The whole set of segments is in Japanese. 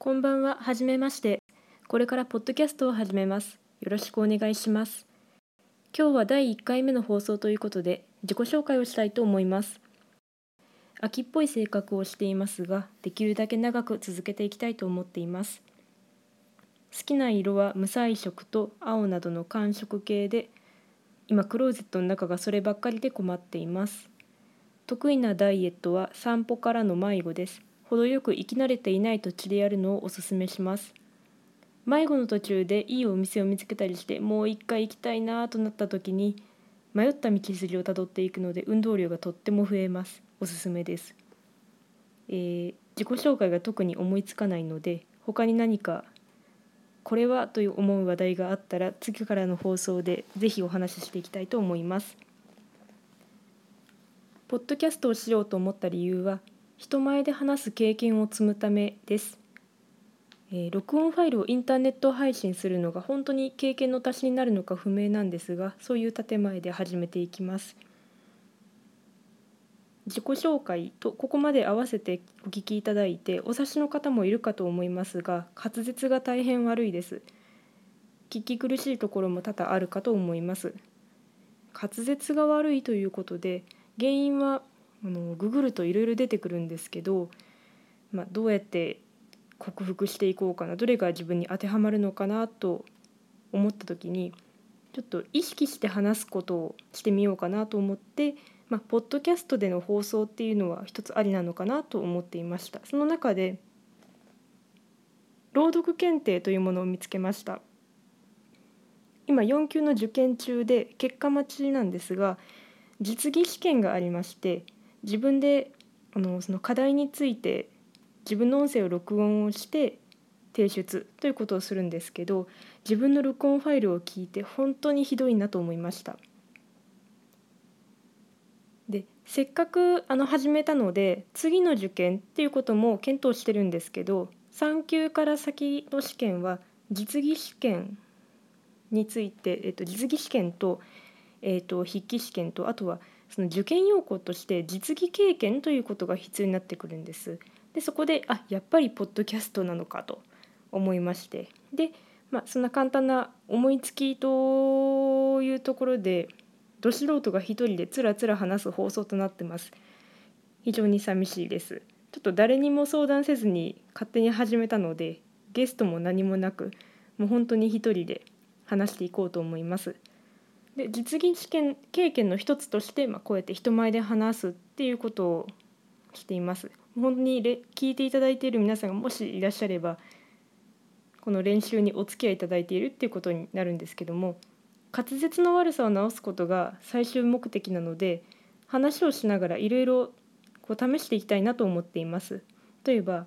こんばんは、はじめまして。これからポッドキャストを始めます。よろしくお願いします。今日は第1回目の放送ということで、自己紹介をしたいと思います。秋っぽい性格をしていますが、できるだけ長く続けていきたいと思っています。好きな色は無彩色と青などの寒色系で、今クローゼットの中がそればっかりで困っています。得意なダイエットは散歩からの迷子です。程よく生き慣れていない土地でやるのをおすすめします。迷子の途中でいいお店を見つけたりしてもう一回行きたいなとなった時に迷った道筋をたどっていくので運動量がとっても増えます。おすすめです、えー自己紹介が特に思いつかないので他に何かこれはという思う話題があったら次からの放送でぜひお話ししていきたいと思います。ポッドキャストをしようと思った理由は人前で話す経験を積むためです、えー録音ファイルをインターネット配信するのが本当に経験の足しになるのか不明なんですがそういう建前で始めていきます。自己紹介とここまで合わせてお聞きいただいてお察しの方もいるかと思いますが滑舌が大変悪いです。聞き苦しいところも多々あるかと思います。滑舌が悪いということで原因はあのググるといろいろ出てくるんですけど、まあ、どうやって克服していこうかなどれが自分に当てはまるのかなと思った時にちょっと意識して話すことをしてみようかなと思って、まあ、ポッドキャストでの放送っていうのは一つありなのかなと思っていました。その中で朗読検定というものを見つけました。今4級の受験中で結果待ちなんですが実技試験がありまして自分であのその課題について自分の音声を録音をして提出ということをするんですけど自分の録音ファイルを聞いて本当にひどいなと思いました。でせっかくあの始めたので次の受験っていうことも検討してるんですけど3級から先の試験は実技試験について、えっと、実技試験と,、えっと筆記試験とあとはその受験要項として実技経験ということが必要になってくるんです。でそこであやっぱりポッドキャストなのかと思いましてで、まあ、そんな簡単な思いつきというところでど素人が一人でつらつら話す放送となってます。非常に寂しいです。ちょっと誰にも相談せずに勝手に始めたのでゲストも何もなくもう本当に一人で話していこうと思います。で実技試験経験の一つとして、まあ、こうやって人前で話すっていうことをしています。本当にれ聞いていただいている皆さんがもしいらっしゃればこの練習にお付き合いいただいているっていうことになるんですけども滑舌の悪さを直すことが最終目的なので話をしながらいろいろ試していきたいなと思っています。例えば、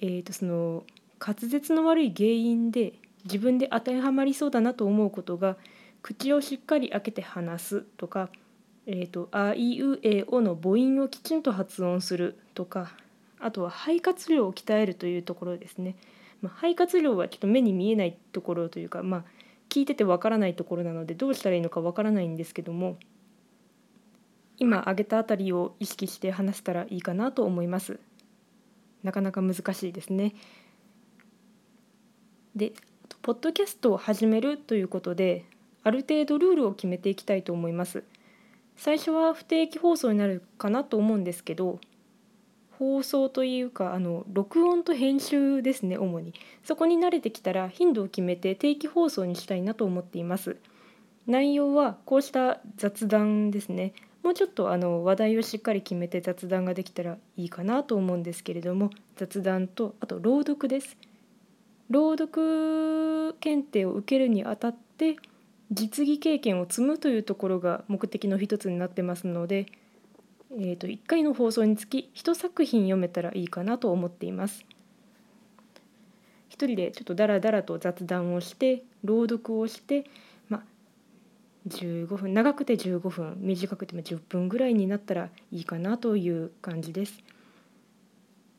えー、とその滑舌の悪い原因で自分で当てはまりそうだなと思うことが口をしっかり開けて話すとか「えー、とあいうえお」の母音をきちんと発音するとかあとは肺活量を鍛えるというところですね。まあ、肺活量はちょっと目に見えないところというか、まあ、聞いててわからないところなのでどうしたらいいのかわからないんですけども今挙げたあたりを意識して話せたらいいかなと思います。なかなか難しいですね。でポッドキャストを始めるということである程度ルールを決めていきたいと思います。最初は不定期放送になるかなと思うんですけど放送というかあの録音と編集ですね主に。そこに慣れてきたら頻度を決めて定期放送にしたいなと思っています。内容はこうした雑談ですね。もうちょっとあの話題をしっかり決めて雑談ができたらいいかなと思うんですけれども雑談とあと朗読です。朗読検定を受けるにあたって実技経験を積むというところが目的の一つになってますのでえー、と1回の放送につき1作品読めたらいいかなと思っています。一人でちょっとダラダラと雑談をして朗読をして、ま、15分長くて15分短くても10分ぐらいになったらいいかなという感じです。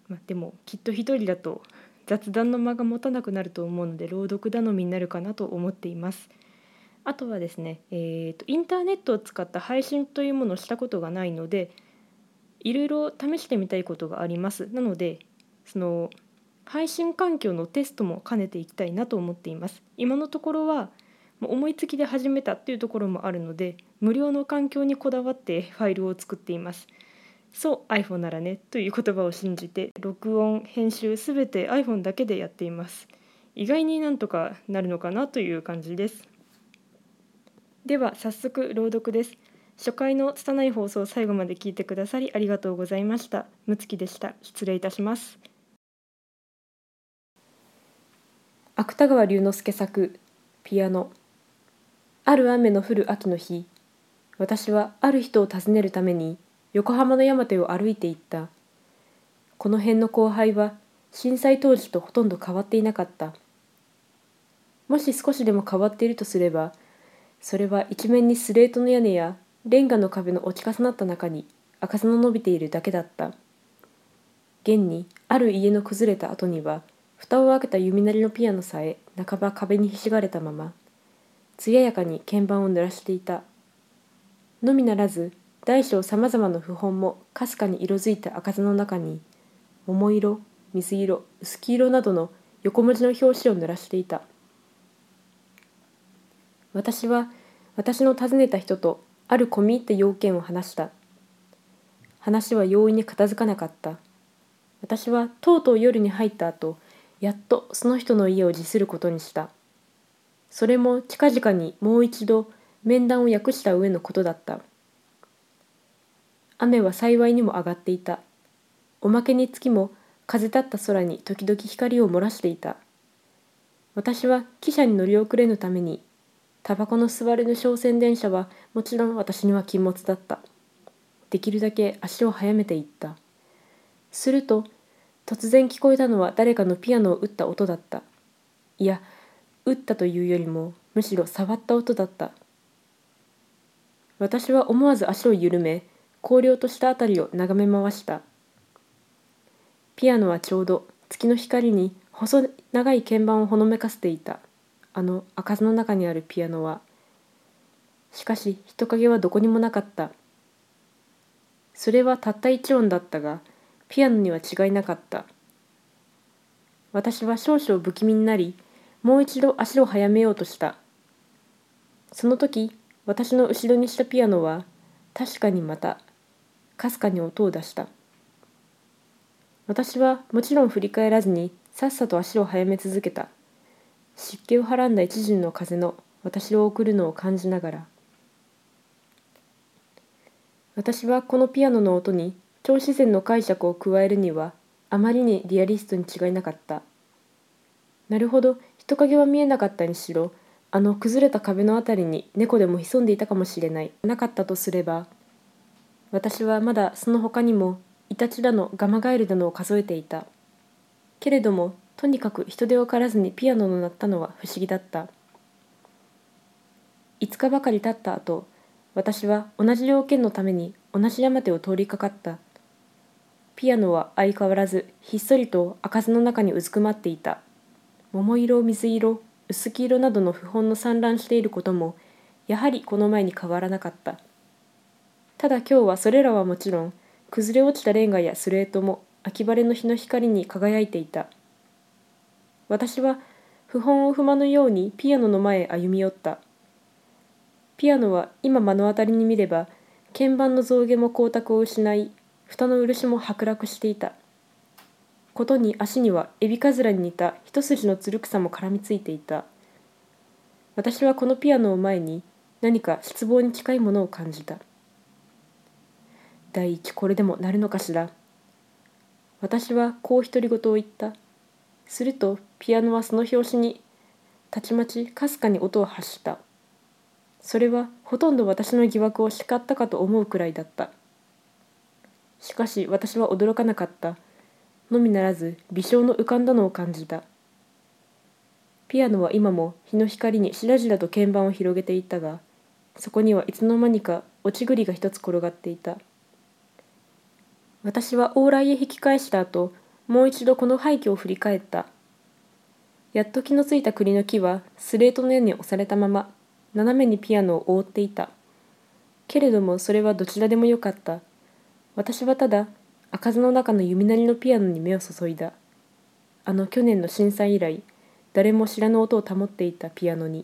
ま、でもきっと一人だと雑談の間が持たなくなると思うので朗読頼みになるかなと思っています。あとはですね、えーと、インターネットを使った配信というものをしたことがないのでいろいろ試してみたいことがあります。なのでその配信環境のテストも兼ねていきたいなと思っています。今のところは思いつきで始めたっていうところもあるので無料の環境にこだわってファイルを作っています。そう iPhone ならねという言葉を信じて録音編集すべて iPhone だけでやっています。意外になんとかなるのかなという感じです。では早速朗読です。初回の拙い放送を最後まで聞いてくださりありがとうございました。むつきでした。失礼いたします。芥川龍之介作ピアノ。ある雨の降る秋の日私はある人を訪ねるために横浜の山手を歩いていった。この辺の後輩は震災当時とほとんど変わっていなかった。もし少しでも変わっているとすればそれは一面にスレートの屋根やレンガの壁の置き重なった中に赤さの伸びているだけだった。現にある家の崩れた後には蓋を開けた弓なりのピアノさえ半ば壁にひしがれたまま艶やかに鍵盤を濡らしていた。のみならず大小さまざまな譜本もかすかに色づいた赤座の中に桃色水色薄黄色などの横文字の表紙を濡らしていた。私は私の訪ねた人とある込み入った要件を話した。話は容易に片付かなかった。私はとうとう夜に入った後やっとその人の家を辞することにした。それも近々にもう一度面談を訳した上のことだった。雨は幸いにも上がっていた。おまけに月も風立った空に時々光を漏らしていた。私は汽車に乗り遅れぬためにタバコの吸われぬ商船電車はもちろん私には禁物だった。できるだけ足を速めていった。すると突然聞こえたのは誰かのピアノを打った音だった。いや打ったというよりもむしろ触った音だった。私は思わず足を緩め荒涼とした辺りを眺め回した。ピアノはちょうど月の光に細長い鍵盤をほのめかせていた。あの赤座の中にあるピアノはしかし人影はどこにもなかった。それはたった一音だったがピアノには違いなかった。私は少々不気味になりもう一度足を速めようとした。その時私の後ろにしたピアノは確かにまたかすかに音を出した。私はもちろん振り返らずにさっさと足を速め続けた。湿気をはらんだ一陣の風の私を送るのを感じながら。私はこのピアノの音に超自然の解釈を加えるにはあまりにリアリストに違いなかった。なるほど人影は見えなかったにしろあの崩れた壁の辺りに猫でも潜んでいたかもしれない。なかったとすれば私はまだその他にもイタチだのガマガエルだのを数えていた。けれどもとにかく人手を借らずにピアノの鳴ったのは不思議だった。5日ばかり経った後私は同じ要件のために同じ山手を通りかかった。ピアノは相変わらずひっそりと開かずの中にうずくまっていた。桃色水色薄黄色などの符本の散乱していることもやはりこの前に変わらなかった。ただ今日はそれらはもちろん崩れ落ちたレンガやスレートも秋晴れの日の光に輝いていた。私は符本を踏まぬようにピアノの前へ歩み寄った。ピアノは今目の当たりに見れば鍵盤の象牙も光沢を失い蓋の漆も剥落していた。ことに足にはエビカズラに似た一筋のつる草も絡みついていた。私はこのピアノを前に何か失望に近いものを感じた。第一これでもなるのかしら。私はこう独り言を言った。するとピアノはその拍子にたちまちかすかに音を発した。それはほとんど私の疑惑を叱ったかと思うくらいだった。しかし私は驚かなかった。のみならず微笑の浮かんだのを感じた。ピアノは今も日の光にしらじらと鍵盤を広げていたがそこにはいつの間にか落ち栗が一つ転がっていた。私は往来へ引き返した後もう一度この廃墟を振り返った。やっと気のついた栗の木はスレートのように押されたまま斜めにピアノを覆っていた。けれどもそれはどちらでもよかった。私はただ開かずの中の弓なりのピアノに目を注いだ。あの去年の震災以来誰も知らぬ音を保っていたピアノに。